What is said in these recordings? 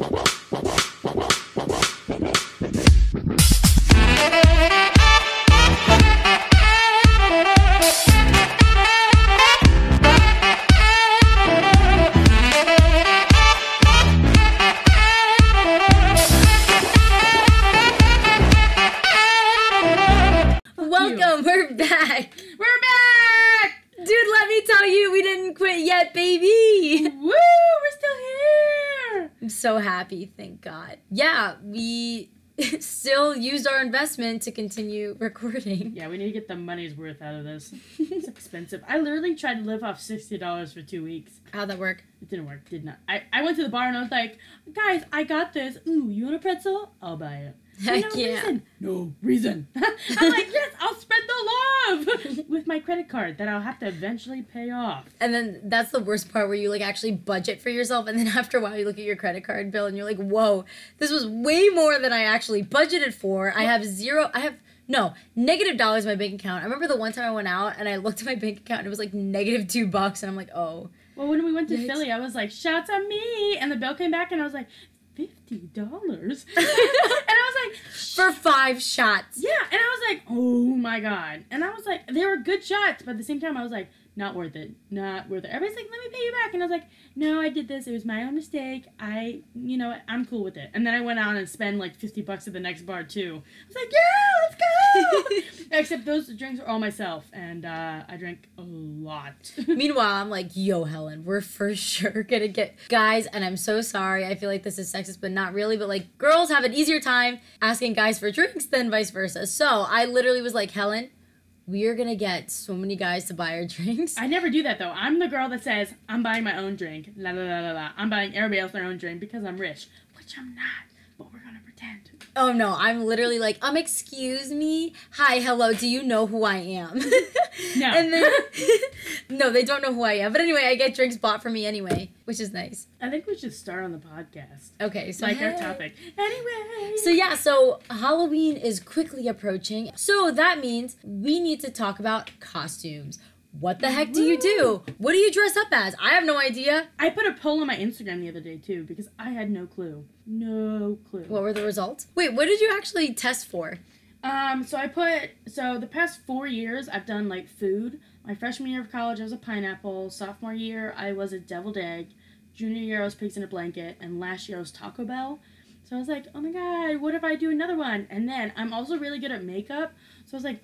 Wow. still used our investment to continue recording. Yeah, we need to get the money's worth out of this. It's expensive. I literally tried to live off $60 for two weeks. How'd that work? It didn't work. Did not. I, I went to the bar and I was like, guys, I got this. Ooh, you want a pretzel? I'll buy it. Heck no yeah. reason. No reason. I'm like, yes, I'll spread the love with my credit card that I'll have to eventually pay off. And then that's the worst part where you like actually budget for yourself and then after a while you look at your credit card bill and you're like, "Whoa, this was way more than I actually budgeted for. I have zero I have no, negative dollars in my bank account. I remember the one time I went out and I looked at my bank account and it was like negative 2 bucks and I'm like, "Oh, Well, when we went to Yikes. Philly, I was like, shouts at me. And the bill came back and I was like, $50? and I was like, for 5 shots." Yeah, and I was like, oh my god. And I was like, they were good shots, but at the same time, I was like, not worth it. Not worth it. Everybody's like, let me pay you back. And I was like, no, I did this. It was my own mistake. I, you know I'm cool with it. And then I went out and spent like 50 bucks at the next bar too. I was like, yeah, let's go. Except those drinks are all myself, and uh, I drank a lot. Meanwhile, I'm like, yo, Helen, we're for sure gonna get guys, and I'm so sorry. I feel like this is sexist, but not really. But like, girls have an easier time asking guys for drinks than vice versa. So I literally was like, Helen, we are gonna get so many guys to buy our drinks. I never do that though. I'm the girl that says, I'm buying my own drink. La la la la la. I'm buying everybody else their own drink because I'm rich, which I'm not, but we're gonna pretend. Oh no, I'm literally like, um, excuse me, hi, hello, do you know who I am? No. and then, no, they don't know who I am. But anyway, I get drinks bought for me anyway, which is nice. I think we should start on the podcast. Okay, so like our topic. Anyway. So yeah, so Halloween is quickly approaching. So that means we need to talk about costumes. What the heck do you do? What do you dress up as? I have no idea. I put a poll on my Instagram the other day too because I had no clue. No clue. What were the results? Wait, what did you actually test for? Um, so I put so the past four years I've done like food. My freshman year of college I was a pineapple. Sophomore year I was a deviled egg. Junior year I was pigs in a blanket, and last year I was Taco Bell. So I was like, oh my god, what if I do another one? And then I'm also really good at makeup, so I was like,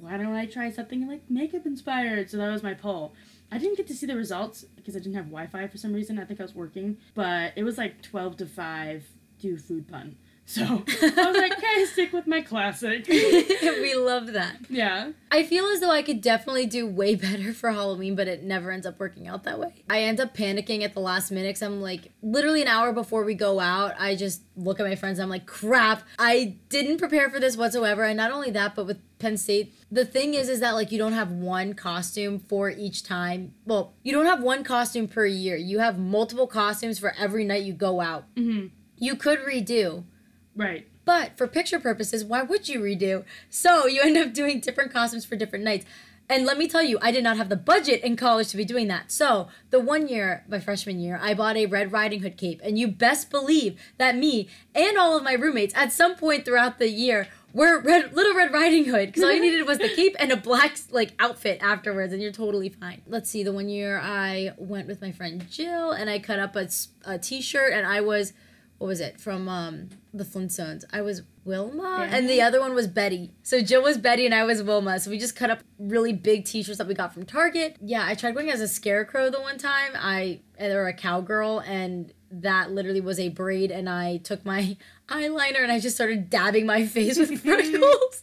why don't I try something like makeup inspired? So that was my poll. I didn't get to see the results because I didn't have Wi-Fi for some reason. I think I was working, but it was like twelve to five. Do food pun. So I was like, okay, stick with my classic. we love that. yeah. I feel as though I could definitely do way better for Halloween, but it never ends up working out that way. I end up panicking at the last minute because I'm like, literally an hour before we go out, I just look at my friends and I'm like, crap, I didn't prepare for this whatsoever. And not only that, but with Penn State, the thing is, is that like you don't have one costume for each time. Well, you don't have one costume per year. You have multiple costumes for every night you go out. hmm You could redo, Right. but for picture purposes, why would you redo? So you end up doing different costumes for different nights. And let me tell you, I did not have the budget in college to be doing that. So the one year, my freshman year, I bought a Red Riding Hood cape. And you best believe that me and all of my roommates at some point throughout the year were red, little Red Riding Hood because all you needed was the cape and a black like outfit afterwards, and you're totally fine. Let's see, the one year I went with my friend Jill and I cut up a, a t-shirt and I was what was it from um the Flintstones? I was Wilma, Yeah. and the other one was Betty. So Jill was Betty, and I was Wilma. So we just cut up really big T-shirts that we got from Target. Yeah, I tried going as a scarecrow the one time. I or a cowgirl, and that literally was a braid, and I took my eyeliner and I just started dabbing my face with freckles.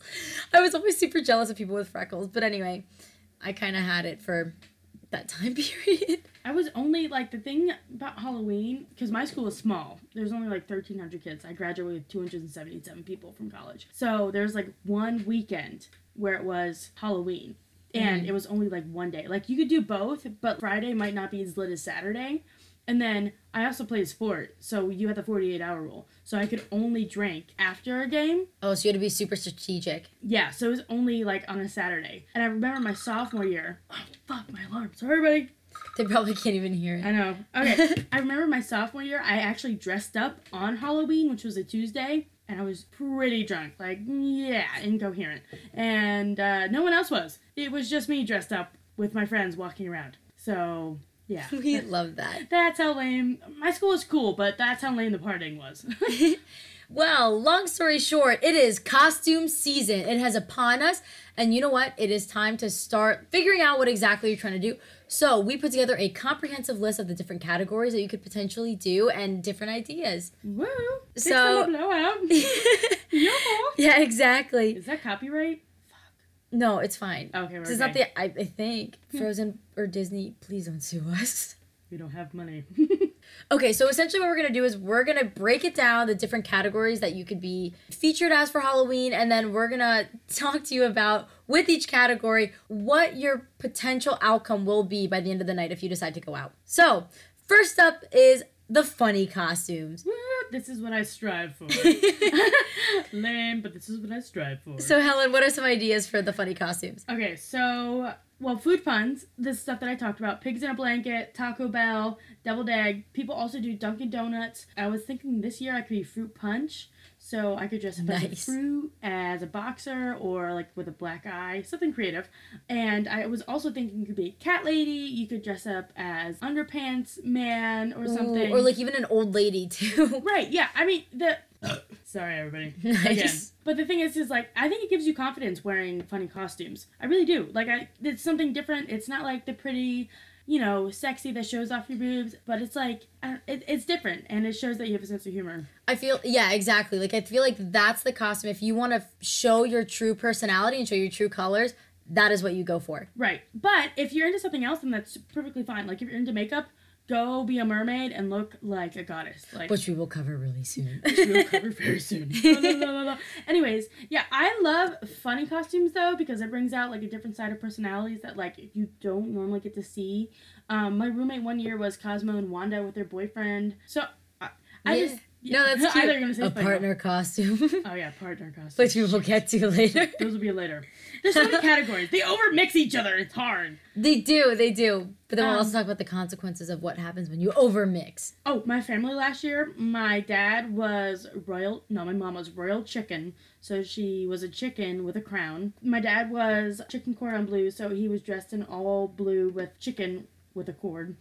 I was always super jealous of people with freckles, but anyway, I kind of had it for that time period. I was only like the thing about Halloween because my school was small. There's only like 1,300 kids. I graduated with 277 people from college. So there's like one weekend where it was Halloween, and mm-hmm. it was only like one day. Like you could do both, but Friday might not be as lit as Saturday. And then I also played sport, so you had the 48 hour rule. So I could only drink after a game Oh, so you had to be super strategic. Yeah, so it was only like on a Saturday. And I remember my sophomore year. Oh fuck, my alarm. Sorry, everybody. They probably can't even hear it. I know. Okay. I remember my sophomore year, I actually dressed up on Halloween, which was a Tuesday, and I was pretty drunk. Like, yeah, incoherent. And uh, no one else was. It was just me dressed up with my friends walking around. So, yeah. We love that. That's how lame. My school was cool, but that's how lame the partying was. Well, long story short, it is costume season. It has upon us. And you know what? It is time to start figuring out what exactly you're trying to do. So, we put together a comprehensive list of the different categories that you could potentially do and different ideas. Woo! So- blowout. Yeah, exactly. Is that copyright? No, it's fine. Okay, we're This is okay. not the, I, I think, hmm. Frozen or Disney, please don't sue us. We don't have money. Okay, so essentially what we're gonna do is we're gonna break it down the different categories that you could be featured as for Halloween, and then we're gonna talk to you about with each category what your potential outcome will be by the end of the night if you decide to go out. So first up is the funny costumes. This is what I strive for. Lame, but this is what I strive for. So Helen, what are some ideas for the funny costumes? okay, so well, food puns. This stuff that I talked about: pigs in a blanket, Taco Bell, deviled egg. People also do Dunkin' Donuts. I was thinking this year I could be fruit punch, so I could dress up as a fruit, as a boxer, or like with a black eye, something creative. And I was also thinking you could be a cat lady. You could dress up as underpants man or something. Ooh, or like even an old lady too. Right, yeah. I mean, the. Sorry, everybody. Again. But the thing is, is like, I think it gives you confidence wearing funny costumes. I really do. Like, I it's something different. It's not like the pretty, you know, sexy that shows off your boobs, but it's like, it, it's different and it shows that you have a sense of humor. I feel yeah, exactly. Like I feel like that's the costume. If you want to show your true personality and show your true colors, that is what you go for. Right. But if you're into something else, then that's perfectly fine. Like, if you're into makeup, go be a mermaid and look like a goddess. Like, Which we will cover really soon. we'll cover very soon. No, no, no. Anyways, yeah, I love funny costumes though because it brings out like a different side of personalities that like you don't normally get to see. Um, my roommate one year was Cosmo and Wanda with their boyfriend. So I, I Yeah. just no, that's cute. gonna say a partner costume, Oh yeah, partner costume. which we will get to later. Those will be later. There's so many categories. They overmix each other. It's hard. They do, they do. But then we'll Um, also talk about the consequences of what happens when you overmix. Oh, my family last year, my dad was royal. No, my mom was royal chicken. So she was a chicken with a crown. My dad was chicken cordon bleu. So he was dressed in all blue with chicken with a cord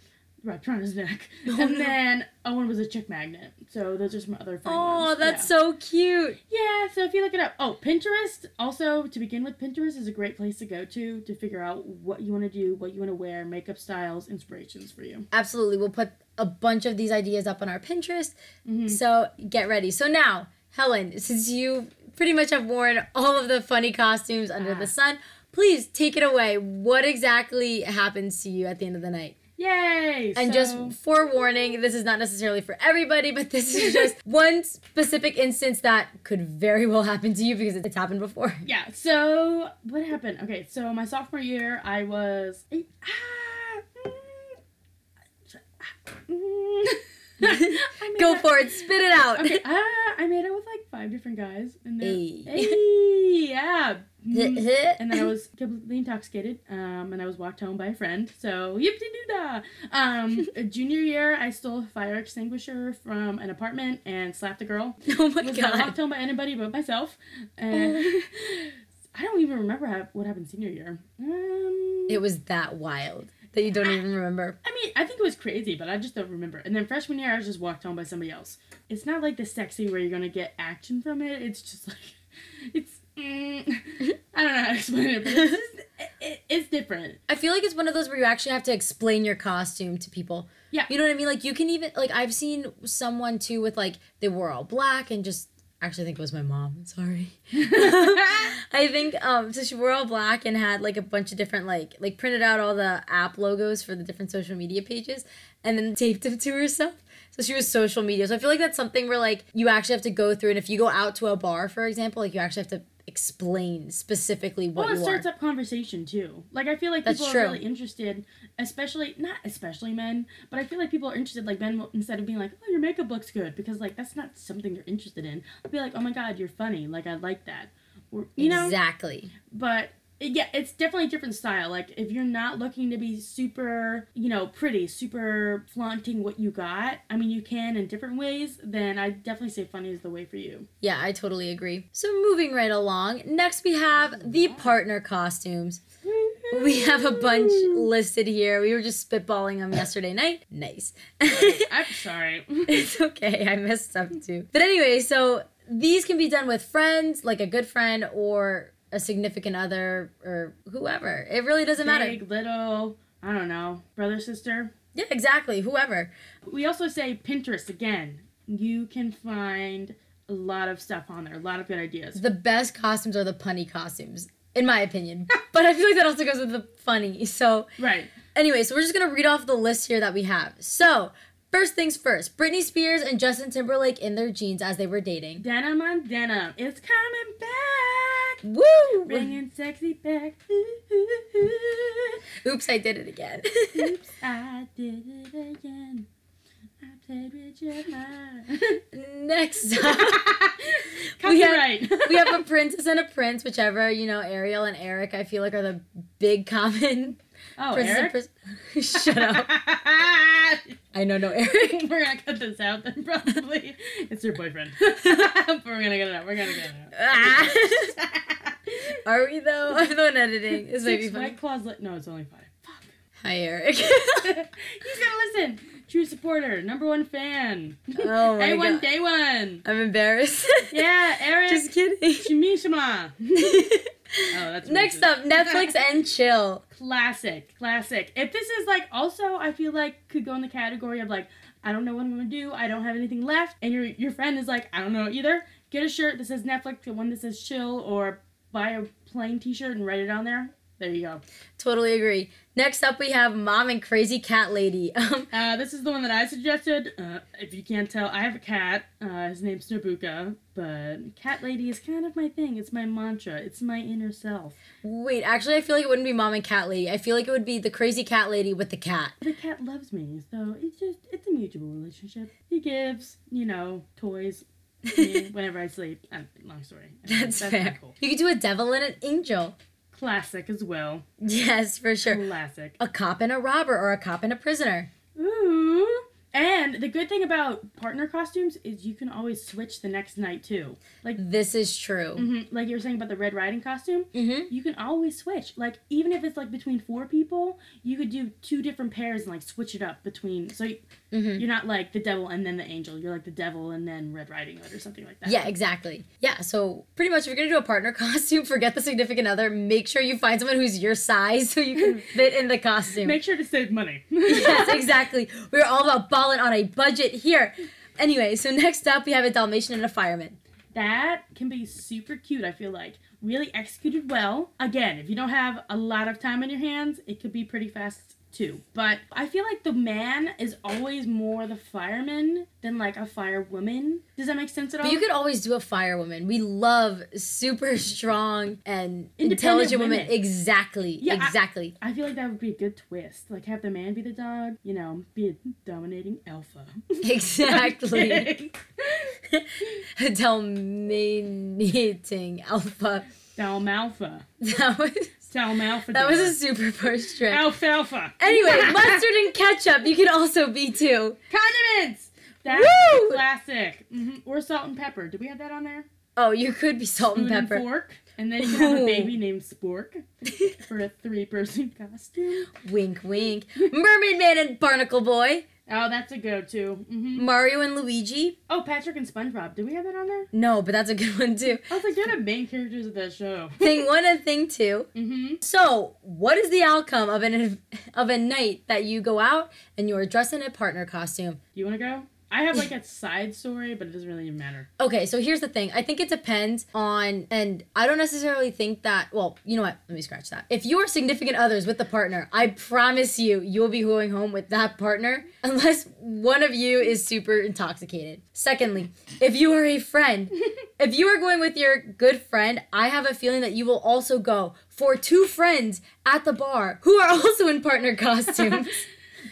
wrapped around his neck. Oh, and no. then Owen was a chick magnet. So those are some other funny Oh, ones. that's yeah. so cute. Yeah, so if you look it up. Oh, Pinterest. Also, to begin with, Pinterest is a great place to go to to figure out what you want to do, what you want to wear, makeup styles, inspirations for you. Absolutely. We'll put a bunch of these ideas up on our Pinterest. Mhm. So get ready. So now, Helen, since you pretty much have worn all of the funny costumes under Ah. the sun, please take it away. What exactly happens to you at the end of the night? Yay! And So- just forewarning, this is not necessarily for everybody, but this is just one specific instance that could very well happen to you because it's happened before. Yeah, so what happened? Okay, so my sophomore year, I was. Ah, mm, mm. Go for it, spit it out. Okay, ah, I made out with like five different guys. And then, Hey. hey, yeah. Mm. and then I was completely intoxicated, um, and I was walked home by a friend. So yip de doo da. Um, junior year, I stole a fire extinguisher from an apartment and slapped a girl. oh my was not god. walked home by anybody but myself. And I don't even remember what happened senior year. Um, It was that wild that you don't even remember. I mean, I think it was crazy, but I just don't remember. And then freshman year, I was just walked home by somebody else. It's not like the sexy where you're gonna get action from it. It's just like, it's. Mm, I don't know how to explain it, but it's, just, it, it, it's different. I feel like it's one of those where you actually have to explain your costume to people. Yeah. You know what I mean? Like you can even like I've seen someone too with like they were all black and just actually I think it was my mom. Sorry. I think um so she wore all black and had like a bunch of different like like printed out all the app logos for the different social media pages and then taped them to herself. So she was social media. So I feel like that's something where like you actually have to go through and if you go out to a bar, for example, like you actually have to explain specifically what well, it starts are. up conversation too. Like I feel like That's people true. are really interested, especially not especially men, but I feel like people are interested. Like men, will, instead of being like, "Oh, your makeup looks good," because like that's not something they're interested in. They'll be like, "Oh my god, you're funny. Like I like that," or you know. exactly. But yeah, it's definitely a different style. Like if you're not looking to be super, you know, pretty, super flaunting what you got. I mean, you can in different ways. Then I definitely say funny is the way for you. Yeah, I totally agree. So moving right along, next we have the partner costumes. We have a bunch listed here. We were just spitballing them yesterday night. Nice. I'm sorry. it's okay. I messed up too. But anyway, so these can be done with friends, like a good friend or a significant other or whoever. It really doesn't matter. Big, little, I don't know, brother, sister. Yeah, exactly. Whoever. We also say Pinterest again. You can find a lot of stuff on there, a lot of good ideas. The best costumes are the punny costumes, in my opinion. but I feel like that also goes with the funny. So, Right. anyway, so we're just gonna read off the list here that we have. So, first things first Britney Spears and Justin Timberlake in their jeans as they were dating. Denim on denim. It's coming back. Woo! Bringing sexy back. Oops, I did it again. Oops, I did it again. I played with your mind. Next up, Copyright. we have a princess and a prince, whichever, you know, Ariel and Eric, I feel like are the big common oh, princess Eric? and. Shut up. I know no Eric. we're gonna cut this out then probably. It's your boyfriend. but we're gonna get it out. We're gonna get it Ah. out. Are we though? I'm the one editing. This might be Six funny. claws. Li- no, it's only five. Fuck. Hi, Eric. He's gonna listen. True supporter. Number one fan. Oh my Day one, God. day one. I'm embarrassed. Yeah, Eric. Just kidding. Shimishima. Oh, that's Next up, Netflix and chill. Classic, classic. If this is like also, I feel like could go in the category of like, I don't know what I'm gonna do. I don't have anything left, and your your friend is like, I don't know either. Get a shirt that says Netflix, and one that says chill, or buy a plain T-shirt and write it on there. There you go. Totally agree. Next up, we have Mom and Crazy Cat Lady. Um, Uh, this is the one that I suggested. Uh, if you can't tell, I have a cat. Uh, his name's Nabuka, but cat lady is kind of my thing. It's my mantra. It's my inner self. wait, actually, I feel like it wouldn't be Mom and Cat Lady. I feel like it would be the Crazy Cat Lady with the cat. The cat loves me, so it's just it's a mutual relationship. He gives, you know, toys me whenever I sleep. Uh, long story. That's, not fair. cool. You could do a devil and an angel. Classic as well. Yes, for sure. Classic. A cop and a robber or a cop and a prisoner. And the good thing about partner costumes is you can always switch the next night too. Like This is true. hmm like you were saying about the Red Riding costume, Mm-hmm. you can always switch. Like even if it's like between four people, you could do two different pairs and like switch it up between. So y- Mm-hmm. you're not like the devil and then the angel. You're like the devil and then Red Riding Hood or something like that. Yeah, exactly. Yeah, so pretty much if you're gonna do a partner costume, forget the significant other. Make sure you find someone who's your size so you can fit in the costume. Make sure to save money. yes, exactly. We're all about on a budget here. Anyway, so next up we have a Dalmatian and a fireman. That can be super cute, I feel like. Really executed well. Again, if you don't have a lot of time on your hands, it could be pretty fast too. But I feel like the man is always more the fireman than like a firewoman. Does that make sense at all? But you could always do a firewoman. We love super strong and intelligent women. women. Exactly. Yeah, I- exactly. I feel like that would be a good twist. Like have the man be the dog, you know, be a dominating alpha. Exactly. Dominating alpha. Dalmalpha. That was Dalmalpha. that was a super first trick. alfalfa. Anyway, mustard and ketchup. You can also be too. condiments. That's Woo! classic. hmm Or salt and pepper. Do we have that on there? Oh, you could be salt and Spoon and pepper. fork. And then you have a baby named Spork for a three-person costume. wink, wink. Mermaid Man and Barnacle Boy. Oh, that's a go-to. hmm Mario and Luigi. Oh, Patrick and SpongeBob. Do we have that on there? No, but that's a good one too. I was like, they're the main characters of that show. Thing one and thing two. Mm-hmm. So, what is the outcome of an of a night that you go out and you are dressed in a partner costume? You want to go? I have like a side story, but it doesn't really matter. Okay, so here's the thing. I think it depends on, and I don't necessarily think that. Well, you know what? Let me scratch that. If you are significant others with the partner, I promise you, you'll be going home with that partner unless one of you is super intoxicated. Secondly, if you are a friend, if you are going with your good friend, I have a feeling that you will also go for two friends at the bar who are also in partner costumes.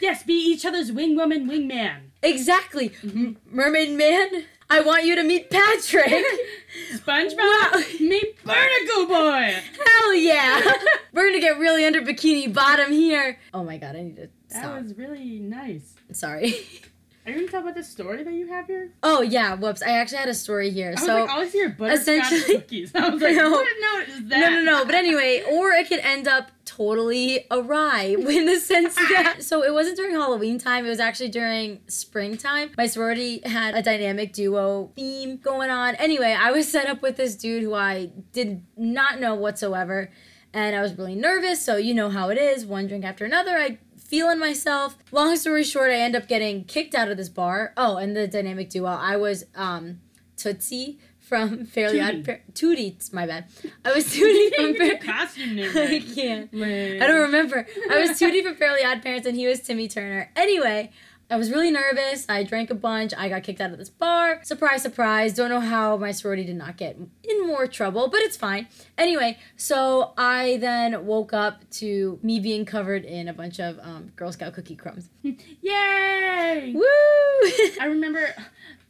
Yes, be each other's wing woman, wing man. Exactly. M- Mermaid Man, I want you to meet Patrick. SpongeBob, Wow. meet Barnacle Boy. Hell yeah! We're gonna get really under bikini bottom here. Oh my god, I need to Stop. That was really nice. Sorry. Are you gonna talk about the story that you have here? Oh yeah, whoops. I actually had a story here. So I was So like, I see are butterscotch essentially- cookies. I was like, No. what note is that? No, no, no. But anyway, or it could end up totally awry in the sense that. So it wasn't during Halloween time. It was actually during springtime. My sorority had a dynamic duo theme going on. Anyway, I was set up with this dude who I did not know whatsoever. And I was really nervous. So you know how it is. One drink after another. I feeling myself. Long story short, I end up getting kicked out of this bar. Oh, and the dynamic duo. I was um Tootsie from Fairly Odd Par- Tootie, my bad. I was Tootie from Fairly Fair- costume name. I can't. Lame. I don't remember. I was Tootie from Fairly Odd Parents and he was Timmy Turner. Anyway, I was really nervous. I drank a bunch. I got kicked out of this bar. Surprise, surprise. Don't know how my sorority did not get in more trouble, but it's fine. Anyway, so I then woke up to me being covered in a bunch of um, Girl Scout cookie crumbs. Yay! Woo! I remember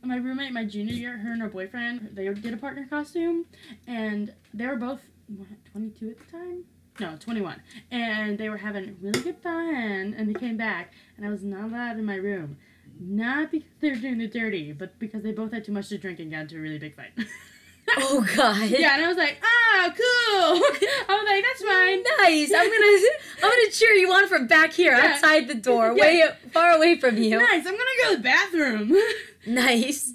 my roommate, my junior year, her and her boyfriend, they did a partner costume, and they were both what, 22 at the time. No, 21. And they were having really good fun, and they came back, and I was not allowed in my room. Not because they were doing the dirty, but because they both had too much to drink and got into a really big fight. oh God. yeah, and I was like, ah, cool. I was like, that's fine. Nice. I'm gonna I'm gonna cheer you on from back here, Yeah. outside the door, Yeah. way far away from you. Nice. I'm gonna go to the bathroom. Nice.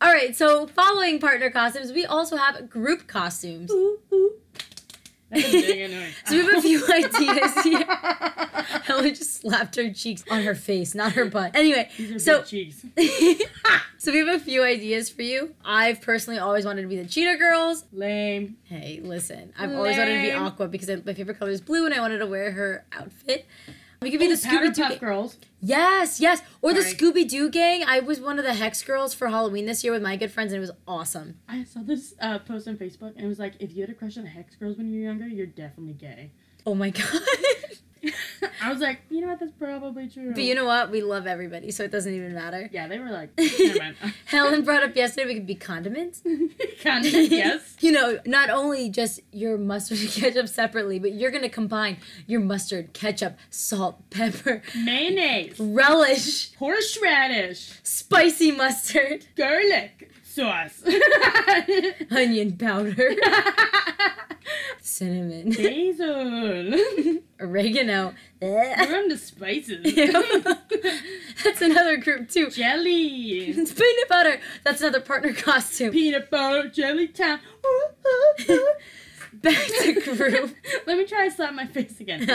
All right, so following partner costumes, we also have group costumes. ooh, ooh. That's a big annoying. So we have a few ideas here. Helen just slapped her cheeks on her face, not her butt. Anyway, These are so cheeks. so we have a few ideas for you. I've personally always wanted to be the cheetah girls. Lame. Hey, listen, I've always wanted to be Aqua because my favorite color is blue, and I wanted to wear her outfit. We could be the Scooby Doo. Girls. Yes, yes. Or the Scooby Doo gang. I was one of the Hex girls for Halloween this year with my good friends, and it was awesome. I saw this uh, post on Facebook, and it was like, if you had a crush on Hex Girls when you were younger, you're definitely gay. Oh my god. I was like, you know what? That's probably true. but you know what? We love everybody, so it doesn't even matter. yeah, they were like. Helen brought up yesterday we could be condiments. condiments, yes. you know, not only just your mustard and ketchup separately, but you're gonna combine your mustard, ketchup, salt, pepper, Mayonnaise, relish, horseradish, spicy mustard, garlic sauce, onion powder, cinnamon, basil. oregano. We're on the spices. That's another group too. Jelly. It's peanut butter. That's another partner costume. Peanut butter jelly time. Back to group. Let me try to slap my face again.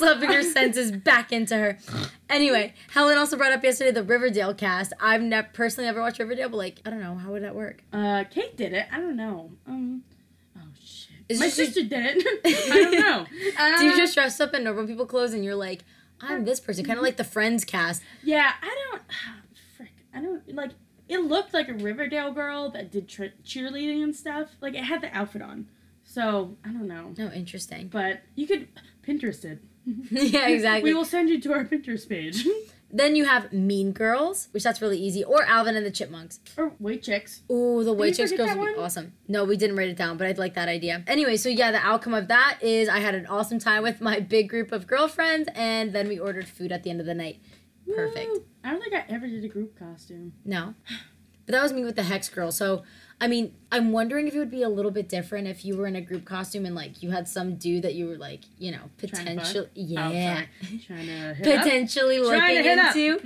Slapping her senses back into her. Anyway, Helen also brought up yesterday the Riverdale cast. I've ne- personally never watched Riverdale, but like, I don't know, how would that work? Uh, Kate did it. I don't know. Um, oh shit. Is My sister did it. I don't know. Uh, Do you just dress up in normal people clothes and you're like, I'm this person, kind of like the Friends cast? Yeah, I don't. Frick, I don't like. It looked like a Riverdale girl that did tri- cheerleading and stuff. Like it had the outfit on. So I don't know, Oh, interesting. but you could Pinterest it. yeah, exactly. We will send you to our Pinterest page. Then you have Mean Girls, which that's really easy, or Alvin and the Chipmunks. or White Chicks. Ooh, the White Chicks girls would be awesome. No, we didn't write it down, but I'd like that idea. Anyway, so yeah, the outcome of that is I had an awesome time with my big group of girlfriends, and then we ordered food at the end of the night. Perfect. I don't think I ever did a group costume. No. But that was me with the Hex Girl. So, I mean, I'm wondering if it would be a little bit different if you were in a group costume and, like, you had some dude that you were, like, you know, to potentially. Oh, Yeah. sorry. Trying to hit up. potentially Trying looking up. into.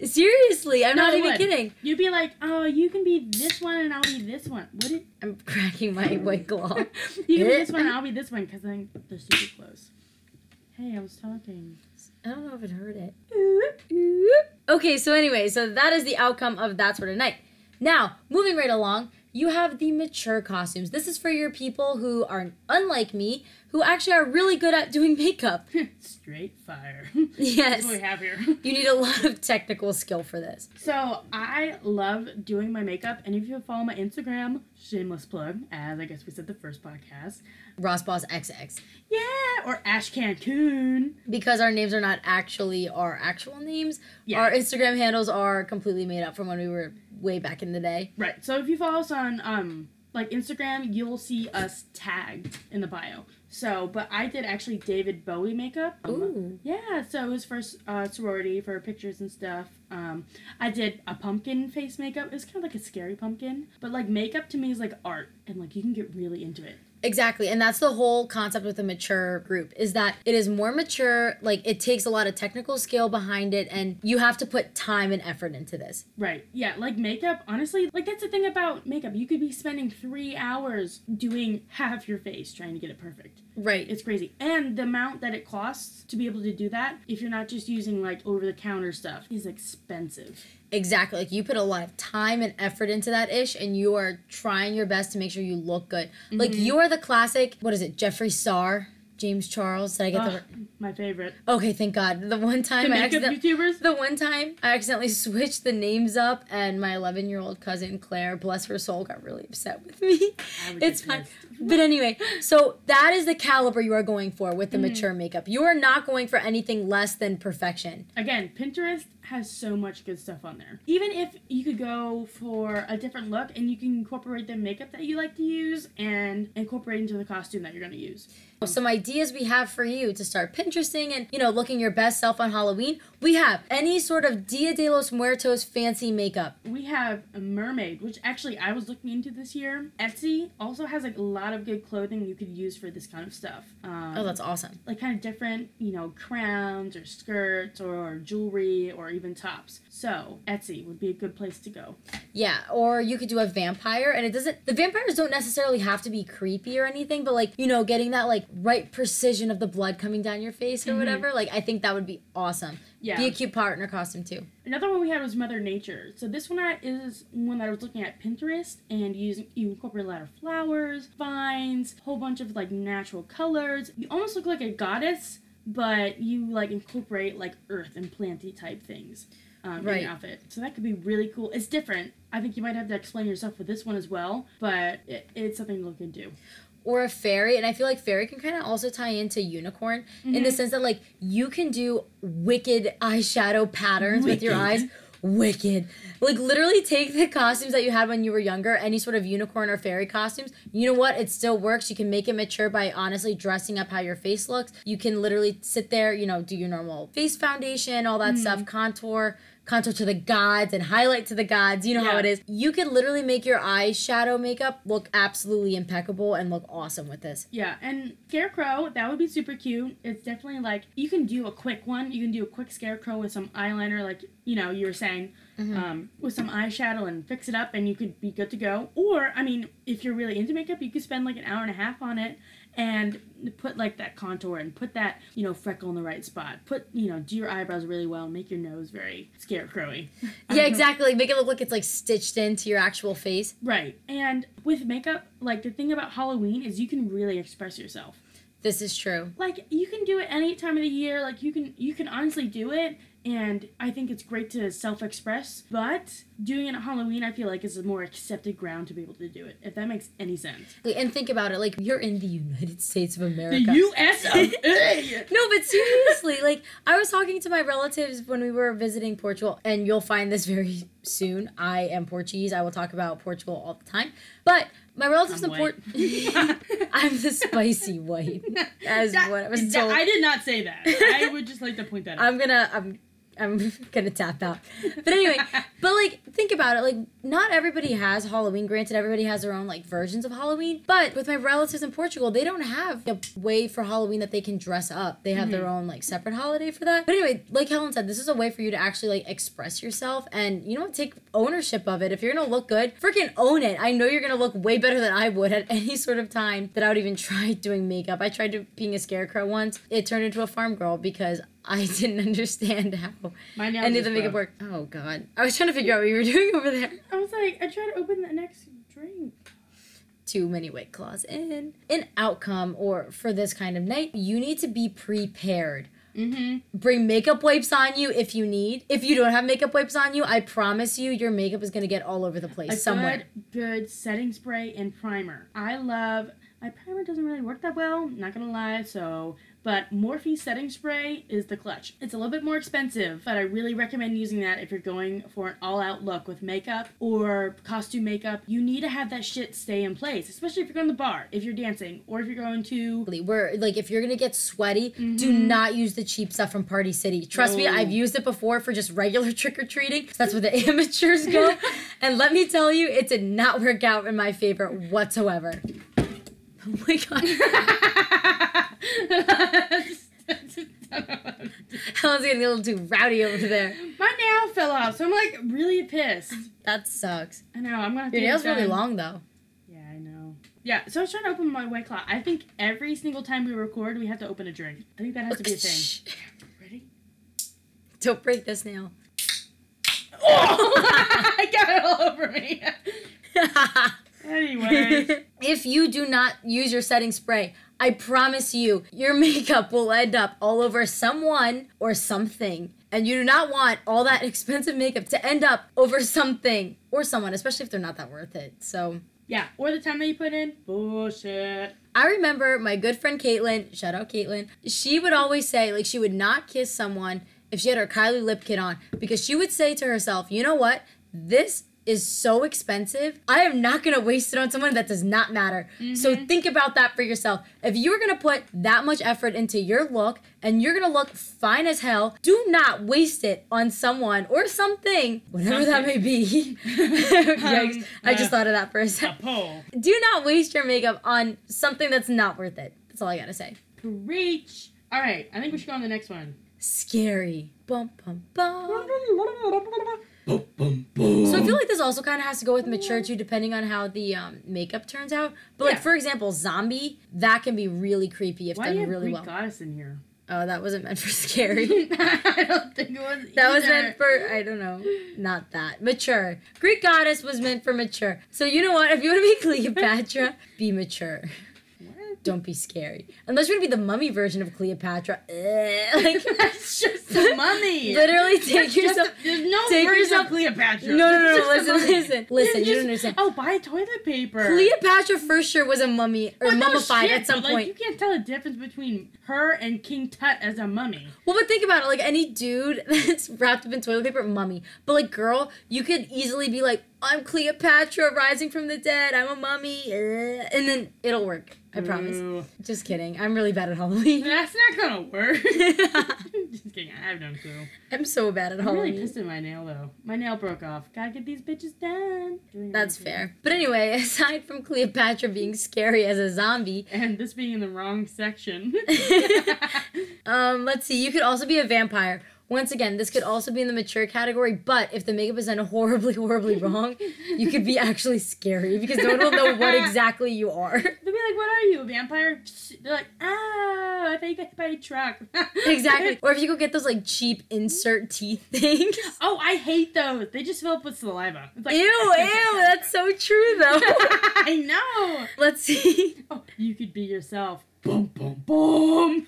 Mhm. Seriously, I'm No, not even would. kidding. You'd be like, oh, you can be this one and I'll be this one. Would it? I'm cracking my white claw. you can be this one and I'll be this one because I think they're super close. Hey, I was talking. I don't know if it heard it. Okay, so anyway, so that is the outcome of that sort of night. Now, moving right along, you have the mature costumes. This is for your people who are unlike me, who actually are really good at doing makeup. Straight fire. Yes. That's what we have here. You need a lot of technical skill for this. So I love doing my makeup, and if you follow my Instagram, shameless plug, as I guess we said the first podcast, Ross Boss XX. yeah, or Ash Cancun. Because our names are not actually our actual names, Yeah. our Instagram handles are completely made up from when we were way back in the day. Right. So if you follow us on um like Instagram, you'll see us tagged in the bio. So, but I did actually David Bowie makeup. Um, Ooh. Yeah, so it was for uh, sorority for pictures and stuff. Um, I did a pumpkin face makeup. It's kind of like a scary pumpkin, but like makeup to me is like art, and like you can get really into it. Exactly. And that's the whole concept with a mature group is that it is more mature, like it takes a lot of technical skill behind it and you have to put time and effort into this. Right. Yeah, like makeup, honestly, like that's the thing about makeup. You could be spending three hours doing half your face trying to get it perfect. Right. It's crazy. And the amount that it costs to be able to do that, if you're not just using like over the counter stuff, is expensive. Exactly. Like you put a lot of time and effort into that ish and you are trying your best to make sure you look good. Like Mm-hmm. you are the classic, what is it, Jeffree Star? James Charles? Did I get Ugh, my favorite. Okay, thank God. The one The time I makeup accident- YouTubers? the one time I accidentally switched the names up and my 11 year old cousin Claire, bless her soul, got really upset with me. It's fine. But anyway, so that is the caliber you are going for with the Mm-hmm. mature makeup. You are not going for anything less than perfection. Again, Pinterest has so much good stuff on there. Even if you could go for a different look and you can incorporate the makeup that you like to use and incorporate into the costume that you're going to use. Some ideas we have for you to start Pinteresting and, you know, looking your best self on Halloween. We have any sort of Dia de los Muertos fancy makeup. We have a mermaid, which actually I was looking into this year. Etsy also has like a lot of good clothing you could use for this kind of stuff. Um, Oh, that's awesome. like kind of different, you know, crowns or skirts or jewelry or even tops. So Etsy would be a good place to go. Yeah, or you could do a vampire, and it doesn't. The vampires don't necessarily have to be creepy or anything, but like you know, getting that like right precision of the blood coming down your face or whatever. Like I think that would be awesome. Yeah. Be a cute partner costume too. Another one we had was Mother Nature. So this one I- is one that I was looking at Pinterest and using you incorporate a lot of flowers, vines, a whole bunch of like natural colors. You almost look like a goddess, but you like incorporate like earth and planty type things. Um, in Right. your outfit. So that could be really cool. It's different. I think you might have to explain yourself with this one as well, but it, it's something to look into. Or a fairy, and I feel like fairy can kind of also tie into unicorn in the mm-hmm. sense that like you can do wicked eyeshadow patterns with your eyes. Wicked. Wicked. Like literally take the costumes that you had when you were younger, any sort of unicorn or fairy costumes. You know what? It still works. You can make it mature by honestly dressing up how your face looks. You can literally sit there, you know, do your normal face foundation, all that stuff, mm-hmm. contour, contour to the gods and highlight to the gods. You know how it is. You can literally make your eyeshadow makeup look absolutely impeccable and look awesome with this. Yeah, and scarecrow that would be super cute. It's definitely like you can do a quick one. You can do a quick scarecrow with some eyeliner, like you know you were saying, um, with some eyeshadow and fix it up, and you could be good to go. Or I mean, if you're really into makeup, you could spend like an hour and a half on it and put like that contour and put that you know freckle in the right spot. Put you know do your eyebrows really well and make your nose very scarecrowy. Yeah, exactly. Make it look like it's like stitched into your actual face. Right, and with makeup, like the thing about Halloween is you can really express yourself. This is true. like you can do it any time of the year like you can you can honestly do it and i think it's great to self-express but doing it at halloween i feel like is a more accepted ground to be able to do it if that makes any sense And think about it, like you're in the United States of America. the us of A. No, but seriously, like I was talking to my relatives when we were visiting Portugal, and you'll find this very soon. I am Portuguese. I will talk about Portugal all the time. But my relatives I'm in Port I'm the spicy white. As That- what I was that- told. i did not say that i would just like to point that out I'm gonna I'm I'm gonna tap out. But anyway, but like think about it, like not everybody has Halloween. Granted, everybody has their own like versions of Halloween. But with my relatives in Portugal, they don't have a way for Halloween that they can dress up. They have their mm-hmm. own like separate holiday for that. But anyway, like Helen said, this is a way for you to actually like express yourself and you know take ownership of it. If you're gonna look good, freaking own it. I know you're gonna look way better than I would at any sort of time that I would even try doing makeup. I tried to being a scarecrow once. It turned into a farm girl because I didn't understand how my nails any of the makeup broke. work. Oh god. I was trying to figure out what you were doing over there. I was like i tried to open the next drink too many white claws in. An outcome or for this kind of night, you need to be prepared. Mm-hmm. Bring makeup wipes on you if you need. If you don't have makeup wipes on you, I promise you your makeup is gonna get all over the place A somewhere. good, good setting spray and primer. I love. My primer doesn't really work that well. Not gonna lie. So, but Morphe setting spray is the clutch. It's a little bit more expensive, but I really recommend using that if you're going for an all-out look with makeup or costume makeup. You need to have that shit stay in place, especially if you're going to the bar, if you're dancing, or if you're going to. Where like if you're gonna get sweaty, do Mhm. not use the cheap stuff from Party City. Trust me, I've used it before for just regular trick or treating. That's where the amateurs go. and let me tell you, it did not work out in my favor whatsoever. Oh my god. I was getting a little too rowdy over there. My nail fell off, so I'm like really pissed. That sucks. I know. I'm gonna. Have Your nail's really long though. Yeah, I know. Yeah, so I was trying to open my white claw. I think every single time we record, we have to open a drink. I think that has to be a thing. Ready? Don't break this nail. Oh! I got it all over me. Anyway, if you do not use your setting spray, I promise you, your makeup will end up all over someone or something. And you do not want all that expensive makeup to end up over something or someone, especially if they're not that worth it. So yeah, or the time that you put in bullshit. I remember my good friend Caitlin, shout out Caitlin, she would always say, like, she would not kiss someone if she had her Kylie lip kit on because she would say to herself, you know what? This is so expensive. I am not gonna waste it on someone that does not matter. So mm-hmm. think about that for yourself. If you're gonna put that much effort into your look and you're gonna look fine as hell, do not waste it on someone or something, whatever that may be. Yikes. I just thought of that for a second do not waste your makeup on something that's not worth it. That's all I gotta say. Preach. All right, I think we should go on the next one. Scary. Bum bum bum. Boom, boom, boom. So I feel like this also kind of has to go with mature too, depending on how the um, makeup turns out. But like for example, zombie that can be really creepy if Why do you done have really Greek well. goddess in here? Oh, that wasn't meant for scary. I don't think it was. That was meant for I don't know, not that mature. Greek goddess was meant for mature. So you know what? If you want to be Cleopatra, be mature. Don't be scary. Unless you want to be the mummy version of Cleopatra. Like That's just a mummy. Literally take yourself. a- there's no take version yourself- of Cleopatra. No, no, no, no. Listen, listen, listen. You Just- don't understand. Oh, buy toilet paper. Cleopatra for sure was a mummy or Well, no mummified shit, at some but, like, point. You can't tell the difference between her and King Tut as a mummy. Well, but think about it. Like any dude that's wrapped up in toilet paper, mummy. But like girl, you could easily be like, "I'm Cleopatra, rising from the dead. I'm a mummy," eh, and then it'll work. I promise. Ooh. Just kidding. I'm really bad at Halloween. That's not gonna work. Just kidding. I have no clue. I'm so bad at I'm really Halloween. pissed at my nail though. My nail broke off. Gotta get these bitches done. That's fair. But anyway, aside from Cleopatra being scary as a zombie, And this being in the wrong section. um, let's see. You could also be a vampire. Once again, this could also be in the mature category, but if the makeup is done horribly, horribly wrong, you could be actually scary because no one will know what exactly you are. Be like, "What are you, a vampire?" They're like, "Ah, I thought you got hit by a truck." exactly. Or if you go get those like cheap insert teeth things. Oh, I hate those. They just fill up with saliva. It's like, Ew, ew, that's so true though. I know. Let's see. Oh, you could be yourself. Boom, boom, boom.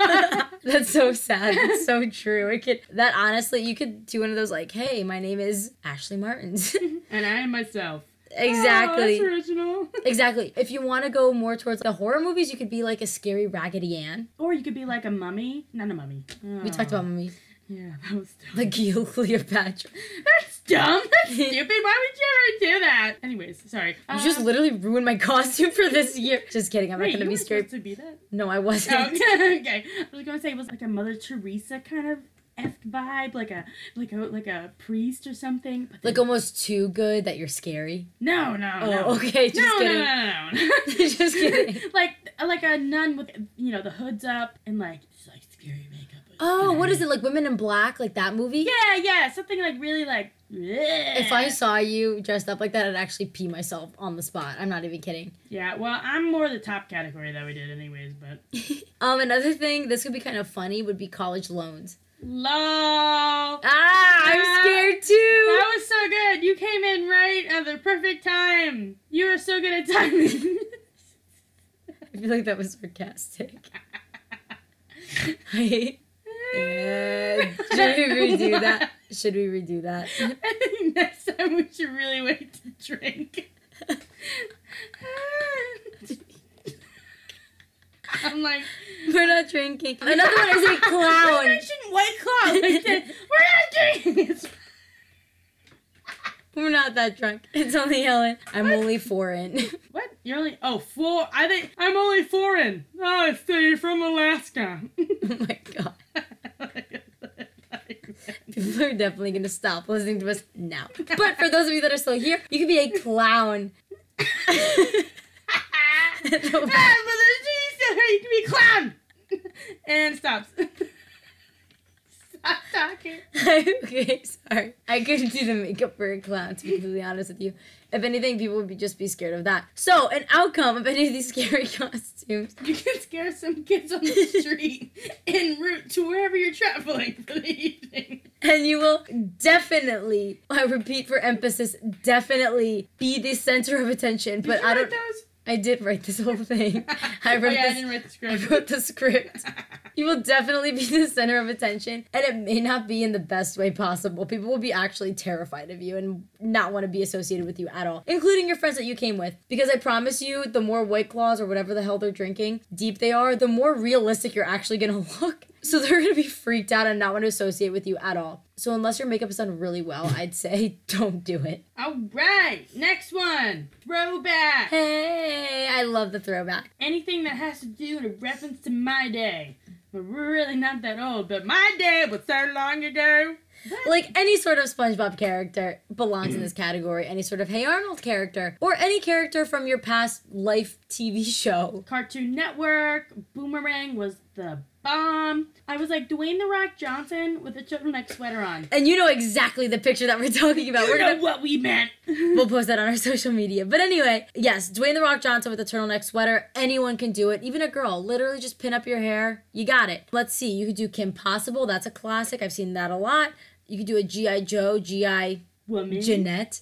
That's so sad. That's so true. It could that honestly, you could do one of those like, hey, my name is Ashley Martins. and I am myself. Ah, exactly. Oh, that's original. Exactly. If you want to go more towards the horror movies, you could be like a scary Raggedy Ann. Or you could be like a mummy. Not a mummy. We talked about mummies. Oh. Yeah, that was dumb. Like you, Cleopatra. That's dumb. That's stupid. Why would you ever do that? Anyways, sorry. You just uh, literally ruined my costume for this year. Just kidding. I'm Wait, not gonna be supposed to be that? No, I wasn't. Oh, okay. okay. I was gonna say it was like a Mother Teresa kind of f vibe, like a like a like a priest or something. But Like almost too good that you're scary. no, no, Oh, no. okay. Just no, kidding. no, no, no, no. Just kidding. like like a nun with you know the hoods up and like just like scary makeup. Oh, what is it like? Women in Black, like that movie? Yeah, yeah, something like really like. If I saw you dressed up like that, I'd actually pee myself on the spot. I'm not even kidding. Yeah, well, I'm more the top category that we did, anyways. But Um, another thing, this could be kind of funny, would be college loans. Lol. Ah, I'm scared too. That was so good. You came in right at the perfect time. You were so good at timing. I feel like that was sarcastic. I, yeah. Should we redo that? Should we redo that? I think next time we should really wait to drink. I'm like, We're not drinking. Another one is a clown. mentioned White. Like that. We're not drinking. We're not that drunk. It's only Helen. I'm only foreign. What? You're only oh four? I think I'm only foreign. Oh, I stay from Alaska. oh my god. People are definitely gonna stop listening to us now. But for those of you that are still here, you could be a clown. ah, but there's you still here. You can be a clown. and stops. Stop talking. okay, sorry. I couldn't do the makeup for a clown, to be completely honest with you. If anything, people would be just be scared of that. So, an outcome of any of these scary costumes. You can scare some kids on the street en route to wherever you're traveling for the evening. And you will definitely, I repeat for emphasis, definitely be the center of attention. But you I don't. those? I did write this whole thing. I Oh, wrote yeah, I this. the I wrote the script. You will definitely be the center of attention, and it may not be in the best way possible. People will be actually terrified of you and not want to be associated with you at all, including your friends that you came with. Because I promise you, the more White Claws or whatever the hell they're drinking deep they are, the more realistic you're actually gonna look. So they're gonna be freaked out and not want to associate with you at all. So unless your makeup is done really well, I'd say don't do it. All right, next one. Throwback. Hey, I love the throwback. Anything that has to do in a reference to my day. But we're really not that old, but my day was so long ago. like any sort of SpongeBob character belongs in this category. Any sort of Hey Arnold character, or any character from your past life TV show. Cartoon Network, Boomerang was the bomb. I was like Dwayne the Rock Johnson with a turtleneck sweater on. And you know exactly the picture that we're talking about. You We're know gonna what we meant. we'll post that on our social media. But anyway, yes, Dwayne the Rock Johnson with a turtleneck sweater. Anyone can do it. Even a girl. Literally just pin up your hair. You got it. Let's see. You could do Kim Possible. That's a classic. I've seen that a lot. You could do a G.I. Joe, G.I. Woman. Jeanette.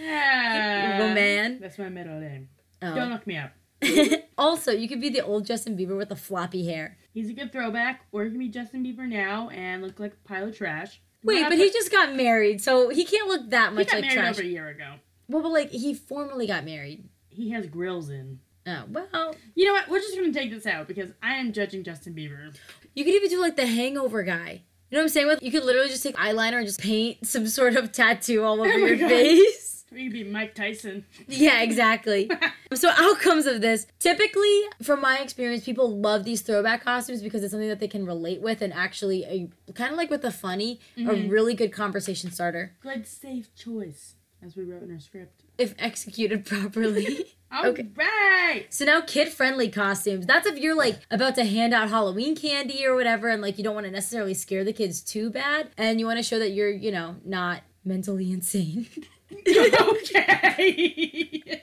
Ah, Woman. That's my middle name. Oh. Don't look me up. also, you could be the old Justin Bieber with the floppy hair. He's a good throwback, or you can be Justin Bieber now and look like a pile of trash. Wait, Not but he just got married, so he can't look that he much got like married trash. over a year ago. Well, but like he formally got married. He has grills in. Oh well, You know what? We're just gonna take this out because I am judging Justin Bieber. you could even do like the Hangover guy. You know what I'm saying? With you could literally just take eyeliner and just paint some sort of tattoo all oh over Oh your God. face. We could be Mike Tyson. Yeah, exactly. so outcomes of this, typically, from my experience, people love these throwback costumes because it's something that they can relate with and actually, a, kind of like with the funny, a Mhm. really good conversation starter Good safe choice, as we wrote in our script. if executed properly. Okay. right. So now kid-friendly costumes. That's if you're like about to hand out Halloween candy or whatever and like you don't want to necessarily scare the kids too bad and you want to show that you're, you know, not mentally insane. Okay.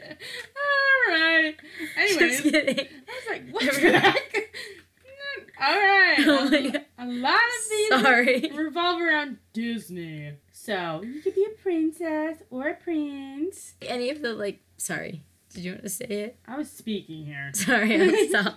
All right. Anyways. I was like, what's that? All right. Oh my um, God. A lot of these Sorry. revolve around Disney. So you could be a princess or a prince. Any of the like sorry. Did you want to say it? I was speaking here. Sorry, I'm stop.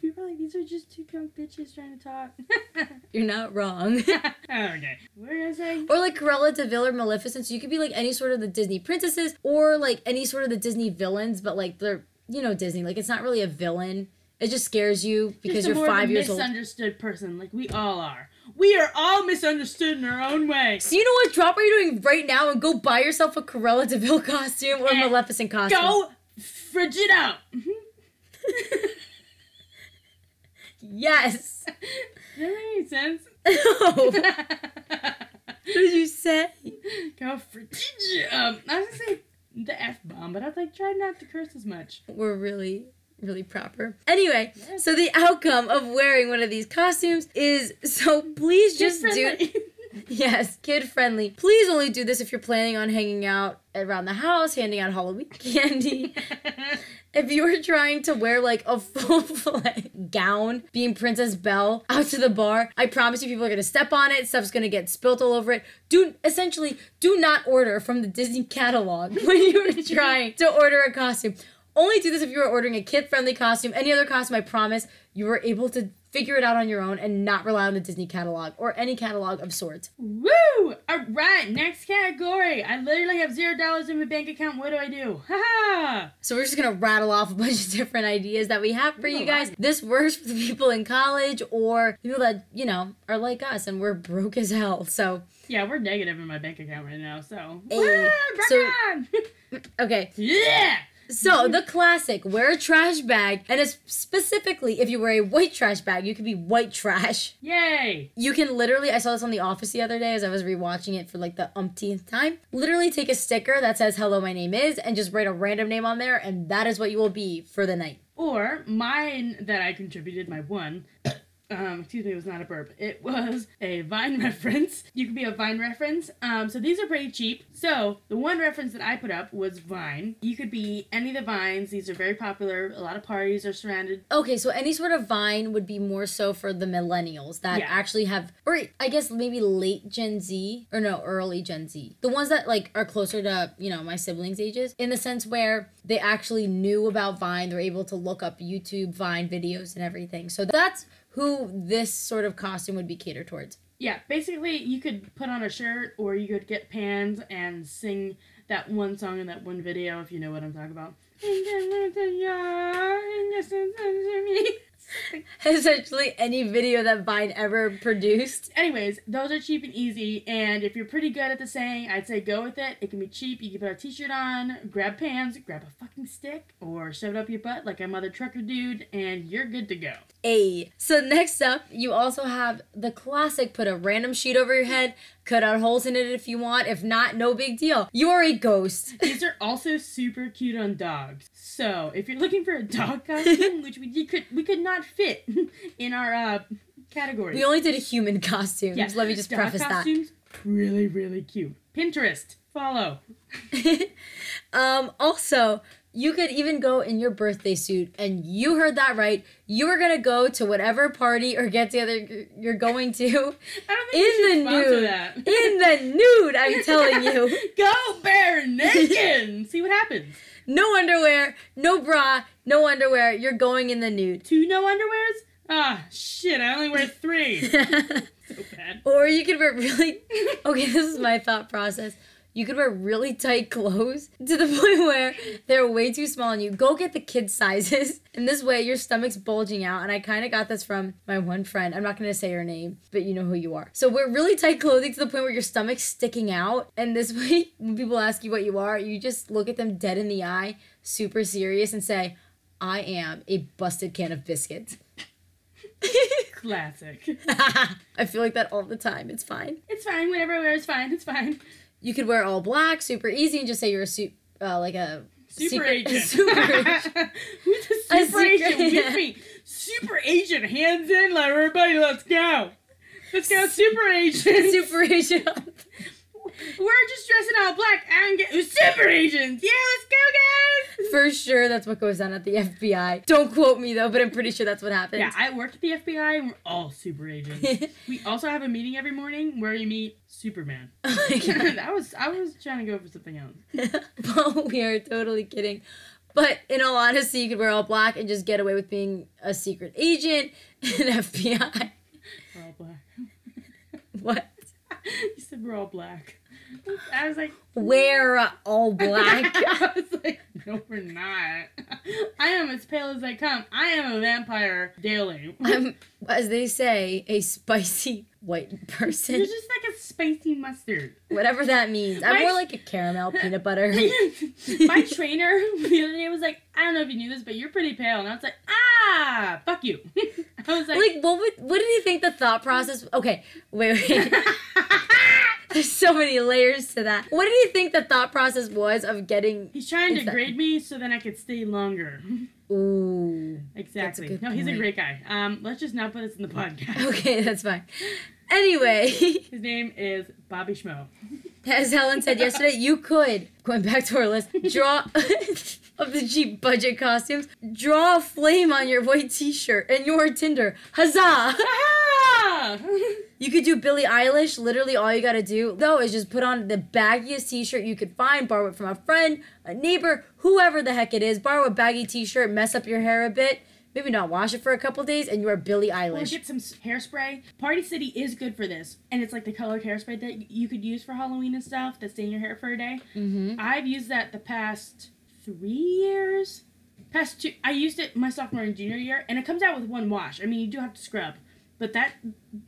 People are like, these are just two drunk bitches trying to talk. You're not wrong. okay. What are you gonna say? or like Cruella de Vil or Maleficent. So you could be like any sort of the Disney princesses or like any sort of the Disney villains, but like they're you know Disney. Like it's not really a villain. It just scares you because you're more of a five years old. misunderstood person, like we all are. We are all misunderstood in our own way. So you know what? Drop what you're doing right now and go buy yourself a Cruella de Vil costume or a Eh, Maleficent costume. Go frigid out. Yes. Does that make any sense? No. what did you say? Go frigid up. I was gonna say the f bomb, but I was like, try not to curse as much. We're really, really proper. Anyway, so the outcome of wearing one of these costumes is so please just do Yes, kid friendly. Please only do this if you're planning on hanging out around the house, handing out Halloween candy. if you were trying to wear like a full gown, being Princess Belle out to the bar, I promise you people are gonna step on it, stuff's gonna get spilt all over it. Do essentially do not order from the Disney catalog when you are trying to order a costume. only do this if you are ordering a kid-friendly costume. Any other costume, I promise, you are able to figure it out on your own and not rely on the Disney catalog or any catalog of sorts. Woo! All right, next category. I literally have zero dollars in my bank account. What do I do? Ha ha! So we're just gonna rattle off a bunch of different ideas that we have for you guys. This works for the people in college or people that you know are like us and we're broke as hell. So Yeah, we're negative in my bank account right now, so. Hey, so- on! okay, yeah! So the classic: wear a trash bag, and it's specifically if you wear a white trash bag, you can be white trash. Yay! You can literally, I saw this on The Office the other day as I was rewatching it for like the umpteenth time. Literally take a sticker that says, Hello, my name is, and just write a random name on there, and that is what you will be for the night. Or mine that I contributed, my one. Um, excuse me, it was not a burp. It was a Vine reference. You could be a Vine reference. Um, so these are pretty cheap. So the one reference that I put up was Vine. You could be any of the Vines. These are very popular. A lot of parties are surrounded. Okay, so any sort of Vine would be more so for the millennials that Yeah. actually have, or I guess maybe late Gen Z, or no, early Gen Z. The ones that like are closer to, you know, my siblings' ages, in the sense where they actually knew about Vine. They're able to look up YouTube Vine videos and everything. So that's who this sort of costume would be catered towards. Yeah, basically you could put on a shirt or you could get pans and sing that one song in that one video if you know what I'm talking about. Essentially, any video that Vine ever produced. Anyways, those are cheap and easy, and if you're pretty good at the saying, I'd say go with it. It can be cheap. You can put a t-shirt on, grab pants, grab a fucking stick, or shove it up your butt like a mother trucker dude, and you're good to go. A. So next up, you also have the classic put a random sheet over your head, cut out holes in it if you want. If not, no big deal. You are a ghost. These are also super cute on dogs. So if you're looking for a dog costume, which we could we could not fit in our uh, categories. We only did a human costumes. Yeah, Let me just dog preface costumes, Really, really cute. Pinterest, follow. um, also, you could even go in your birthday suit, and you heard that right. You are gonna go to whatever party or get together you're- going to I don't think in the nude. that. In the nude, I'm telling you. Go bare naked. See what happens. No underwear, no bra, no underwear. You're going in the nude. Two no underwears? Ah, shit, I only wear three. so bad. Or you could wear really okay, this is my thought process. You could wear really tight clothes to the point where they're way too small on you. Go get the kid sizes. And this way your stomach's bulging out. And I kind of got this from my one friend. I'm not going to say her name, but you know who you are. So wear really tight clothing to the point where your stomach's sticking out. And this way, when people ask you what you are, you just look at them dead in the eye, super serious, and say, I am a busted can of biscuits. Classic. I feel like that all the time. It's fine. It's fine. Whatever I wear is fine. It's fine. You could wear all black, super easy, and just say you're a su- uh, like a Super secret- agent. super agent. Who's the A super agent with me? Super agent, hands in, like everybody, let's go. Let's go, super agent. super agent. We're just dressing all black and get super agents. Yeah, let's go, guys. For sure, that's what goes on at the FBI. Don't quote me though, but I'm pretty sure that's what happens. Yeah, I work at the FBI and we're all super agents. we also have a meeting every morning where you meet Superman. oh that was I was trying to go for something else. well, we are totally kidding. But in all honesty, you could wear all black and just get away with being a secret agent, an FBI. We're all black. What? you said we're all black. I was like, Wear all black. I was like, no, we're not. I am as pale as I come. I am a vampire daily. I'm, as they say, a spicy white person. You're just like a spicy mustard. Whatever that means. I'm My- more like a caramel peanut butter. My trainer the other day was like, I don't know if you knew this, but you're pretty pale. And I was like, ah, fuck you. I was like, like what would what did he think the thought process okay wait wait there's so many layers to that what did he think the thought process was of getting He's trying to grade me so then I could stay longer. ooh Exactly. no, he's a great guy. Um, let's just not put this in the podcast. okay that's fine anyway His name is Bobby Schmo. as helen said yesterday you could going back to our list draw of the cheap budget costumes draw a flame on your white t-shirt and your tinder huzzah Ah! You could do Billie Eilish. Literally, all you gotta do though is just put on the baggiest t-shirt you could find, borrow it from a friend, a neighbor, whoever the heck it is. Borrow a baggy t-shirt, mess up your hair a bit, maybe not wash it for a couple days, and you are Billie Or Eilish. get some hairspray. Party City is good for this, and it's like the colored hairspray that you could use for Halloween and stuff that stay in your hair for a day. Mm-hmm. I've used that the past three years. Past two, I used it my sophomore and junior year, and it comes out with one wash. I mean, you do have to scrub, but that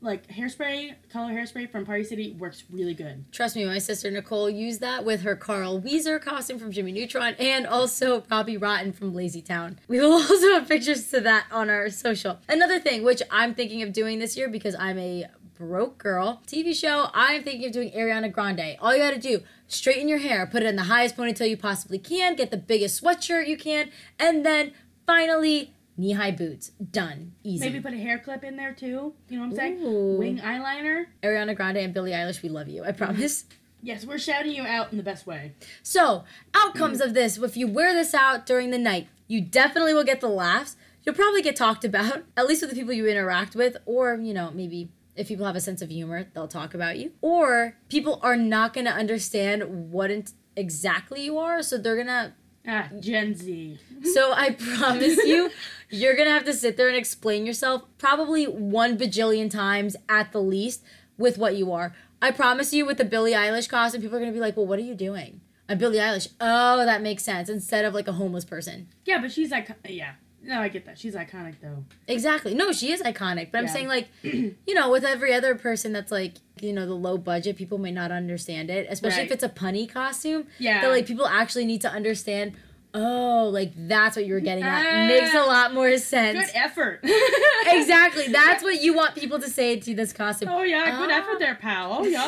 like hairspray, color hairspray from Party City works really good. Trust me, my sister Nicole used that with her Carl Wheezer costume from Jimmy Neutron and also Robbie Rotten from Lazy Town. We will also have pictures to that on our social. Another thing, which I'm thinking of doing this year because I'm a broke girl TV show, I'm thinking of doing Ariana Grande. All you gotta do, straighten your hair, put it in the highest ponytail you possibly can, get the biggest sweatshirt you can, and then finally knee high boots. Done. Easy. Maybe put a hair clip in there too. You know what I'm saying? Ooh. Wing eyeliner. Ariana Grande and Billie Eilish, we love you. I promise. Yes, we're shouting you out in the best way. So, outcomes of this if you wear this out during the night, you definitely will get the laughs. You'll probably get talked about, at least with the people you interact with, or, you know, maybe if people have a sense of humor, they'll talk about you. Or people are not going to understand what in- exactly you are, so they're going to Ah, Gen Z. so I promise you, you're gonna have to sit there and explain yourself probably one bajillion times at the least with what you are. I promise you, with the Billie Eilish costume, people are gonna be like, "Well, what are you doing?" I'm Billie Eilish. Oh, that makes sense. Instead of like a homeless person. Yeah, but she's like, yeah. No, I get that. She's iconic though. Exactly. No, she is iconic. But I'm Yeah. saying like, you know, with every other person that's like, you know, the low budget, people may not understand it, especially if it's a punny costume. Yeah. that like people actually need to understand. Oh, like that's what you were getting at. Makes a lot more sense. Good effort. exactly. That's what you want people to say to this costume. Oh yeah, good Ah. effort there, pal. Oh yeah.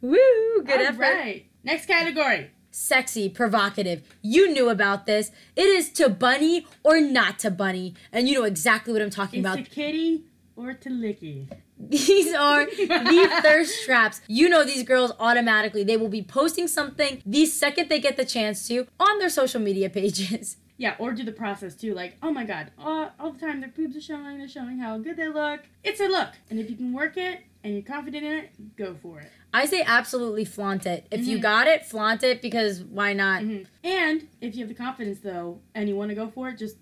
Woo! Good All effort. right. Next category. Sexy, provocative. You knew about this. It is to bunny or not to bunny, and you know exactly what I'm talking It's about. to kitty or to licky. These are the thirst traps. You know these girls automatically. They will be posting something the second they get the chance to on their social media pages. Yeah, or do the process too. Like, oh my god, all, all the time their boobs are showing, they're showing how good they look. It's a look. And if you can work it and you're confident in it, go for it. I say absolutely flaunt it. If you Mhm. got it, flaunt it because why not? Mhm. And if you have the confidence though, and you want to go for it, just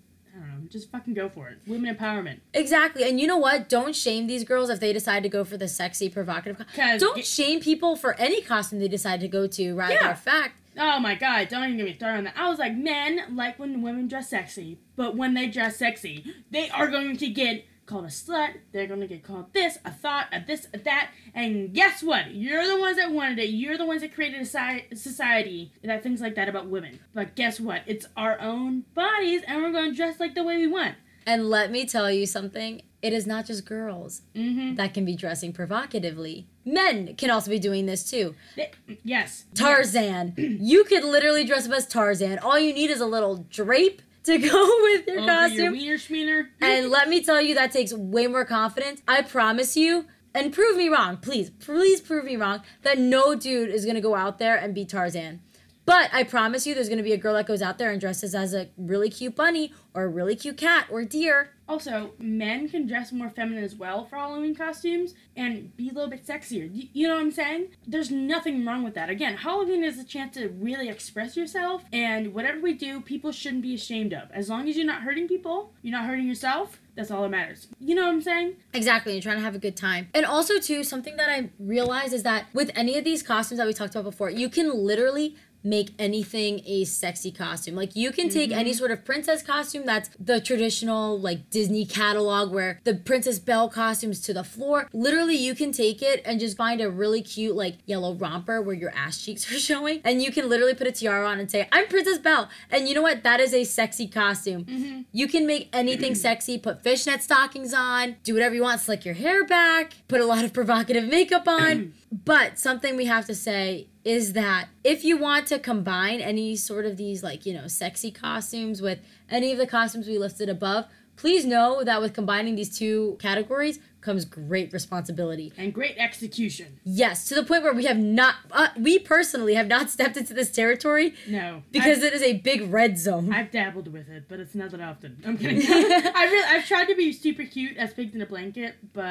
Just fucking go for it. Women empowerment. Exactly. And you know what? Don't shame these girls if they decide to go for the sexy, provocative. co- Don't it- shame people for any costume they decide to go to, rather Yeah. fact. Oh my god, don't even get me started on that. I was like, men like when women dress sexy, but when they dress sexy, they are going to get called a slut. They're to get called this, a thought, a this, a that. And guess what? You're the ones that wanted it. You're the ones that created a society that thinks like that about women. But guess what? It's our own bodies, and we're to dress like the way we want. And let me tell you something. It is not just girls Mm-hmm. that can be dressing provocatively. Men can also be doing this too. Yes. Tarzan. you could literally dress up as Tarzan. All you need is a little drape to go with your Over your costume. wiener. And let me tell you, that takes way more confidence. I promise you, and prove me wrong, please, please prove me wrong, that no dude is gonna go out there and be Tarzan. But I promise you, there's gonna be a girl that goes out there and dresses as a really cute bunny or a really cute cat or deer. Also, men can dress more feminine as well for Halloween costumes and be a little bit sexier. You, know what I'm saying? There's nothing wrong with that. Again, Halloween is a chance to really express yourself, and whatever we do, people shouldn't be ashamed of. As long as you're not hurting people, you're not hurting yourself, that's all that matters. You know what I'm saying? Exactly, you're trying to have a good time. And also, too, something that I realized is that with any of these costumes that we talked about before, you can literally make anything a sexy costume. Like you can take any mm-hmm. sort of princess costume that's the traditional like Disney catalog where the Princess Belle costumes to the floor. Literally you can take it and just find a really cute like yellow romper where your ass cheeks are showing and you can literally put a tiara on and say, "I'm Princess Belle." And you know what? That is a sexy costume. Mm-hmm. You can make anything sexy, put fishnet stockings on, do whatever you want, slick your hair back, put a lot of provocative makeup on. but something we have to say is that if you want to combine any sort of these, like, you know, sexy costumes with any of the costumes we listed above, please know that with combining these two categories, comes great responsibility. And great execution. Yes, to the point where we have not, uh, we personally have not stepped into this territory No. because I've, it is a big red zone. I've dabbled with it, but it's not that often. I'm kidding. I really, I've tried to be super cute as pigs in a blanket, but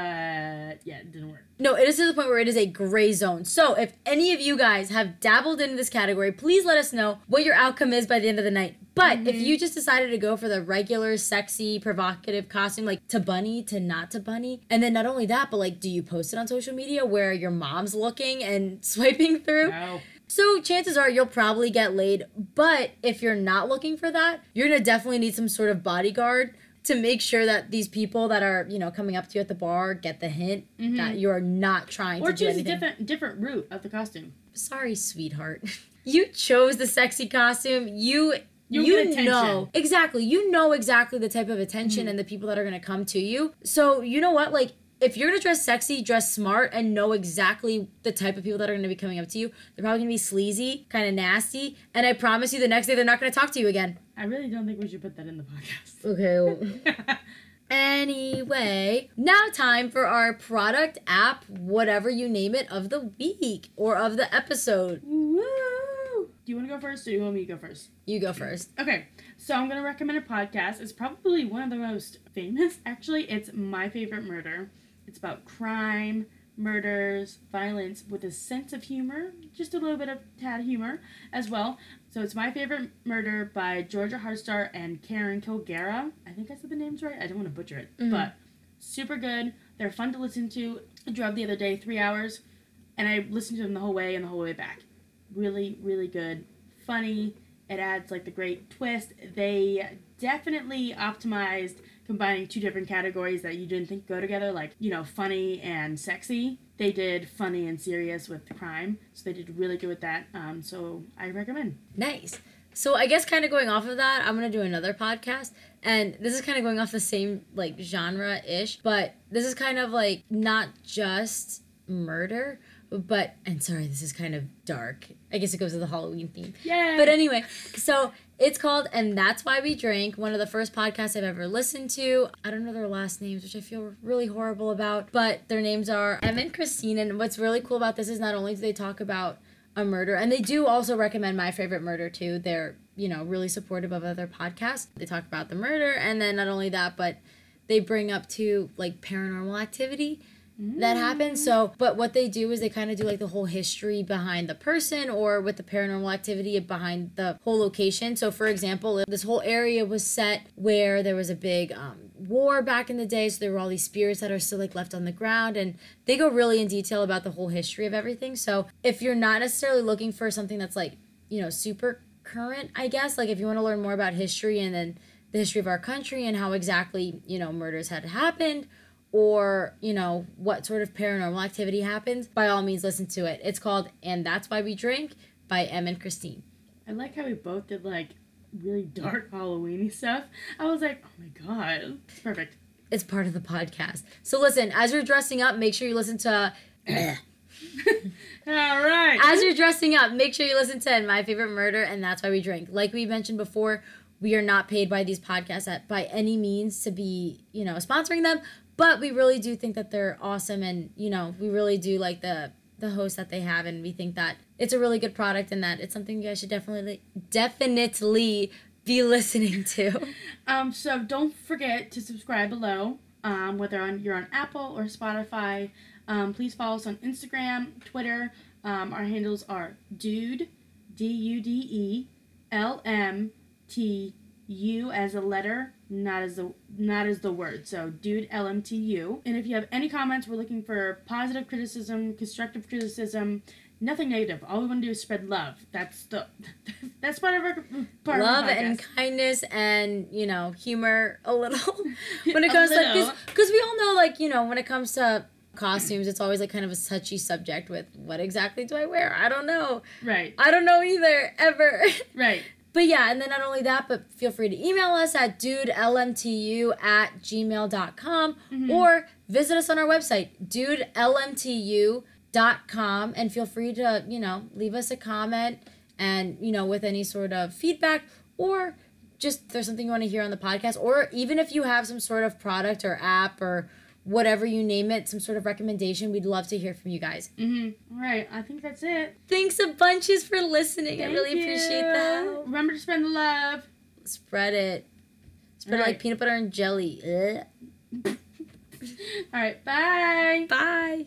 yeah, it didn't work. No, it is to the point where it is a gray zone. So if any of you guys have dabbled into this category, please let us know what your outcome is by the end of the night. But if Mhm. you just decided to go for the regular, sexy, provocative costume, like to bunny to not to bunny, and then not only that, but like, do you post it on social media where your mom's looking and swiping through? No. So chances are you'll probably get laid. But if you're not looking for that, you're gonna definitely need some sort of bodyguard to make sure that these people that are, you know, coming up to you at the bar get the hint Mhm. that you're not trying Or to do choose a different different route of the costume. Sorry, sweetheart. you chose the sexy costume. You You'll you know exactly. You know exactly the type of attention Mhm. and the people that are gonna come to you. So you know what, like. If you're gonna dress sexy, dress smart, and know exactly the type of people that are gonna be coming up to you, they're probably gonna be sleazy, kind of nasty, and I promise you, the next day they're not gonna talk to you again. I really don't think we should put that in the podcast. Okay. Anyway, now time for our product, app, whatever you name it, of the week or of the episode. Woo! Do you want to go first, or do you want me to go first? You go first. Okay, so I'm gonna recommend a podcast. It's probably one of the most famous. Actually, it's My Favorite Murder. It's about crime, murders, violence, with a sense of humor, just a little bit of tad humor as well. So it's My Favorite Murder by Georgia Hardstark and Karen Kilgariff. I think I said the names right. I don't want to butcher it, Mhm. but super good. They're fun to listen to. I drove the other day, three hours, and I listened to them the whole way and the whole way back. Really, really good. Funny. It adds like the great twist. They definitely optimized combining two different categories that you didn't think go together, like, you know, funny and sexy. They did funny and serious with crime, so they did really good with that. Um, so I recommend. Nice. So I guess kind of going off of that, I'm gonna do another podcast, and this is kind of going off the same like genre ish, but this is kind of like not just murder, but and sorry, this is kind of dark. I guess it goes with the Halloween theme. yeah But anyway, so it's called And That's Why We Drink, one of the first podcasts I've ever listened to. I don't know their last names, which I feel really horrible about, but their names are Em and Christine. And what's really cool about this is not only do they talk about a murder, and they do also recommend My Favorite Murder too. They're, you know, really supportive of other podcasts. They talk about the murder, and then not only that, but they bring up to like paranormal activity that happens. So, but what they do is they kind of do like the whole history behind the person or with the paranormal activity behind the whole location. So, for example, this whole area was set where there was a big um, war back in the day. So, there were all these spirits that are still like left on the ground. And they go really in detail about the whole history of everything. So, if you're not necessarily looking for something that's like, you know, super current, I guess, like if you want to learn more about history and then the history of our country and how exactly, you know, murders had happened or you know what sort of paranormal activity happens by all means listen to it it's called and that's why we drink by em and christine I like how we both did like really dark Halloweeny stuff. I was like, oh my god, it's perfect. it's part of the podcast so listen as you're dressing up make sure you listen to All right. as you're dressing up make sure you listen to my favorite murder and that's why we drink like we mentioned before we are not paid by these podcasts at by any means to be you know sponsoring them but we really do think that they're awesome and you know we really do like the the host that they have and we think that it's a really good product and that it's something you guys should definitely definitely be listening to Um, so don't forget to subscribe below. Um, whether on you're on Apple or Spotify. Um, please follow us on Instagram, Twitter. Um, our handles are dude, D U D E, L M T U as a letter, not as the not as the word. So dude L M T U. And if you have any comments, we're looking for positive criticism, constructive criticism. Nothing negative. All we want to do is spread love. That's the that's part of our part love of our and kindness and you know humor a little when it comes to because we all know like you know when it comes to costumes it's always like kind of a touchy subject with what exactly do i wear i don't know right, i don't know either ever right. But yeah and then not only that but feel free to email us at dudelmtu at gmail.com Mhm. or visit us on our website dudelmtu.com and feel free to you know leave us a comment and you know with any sort of feedback or just if there's something you want to hear on the podcast or even if you have some sort of product or app or whatever you name it, some sort of recommendation. We'd love to hear from you guys. Mm-hmm. All right, I think that's it. Thanks a bunches for listening. I Thank really appreciate that. Remember to spread the love. Spread it. Spread it like peanut butter and jelly. All right, bye. Bye.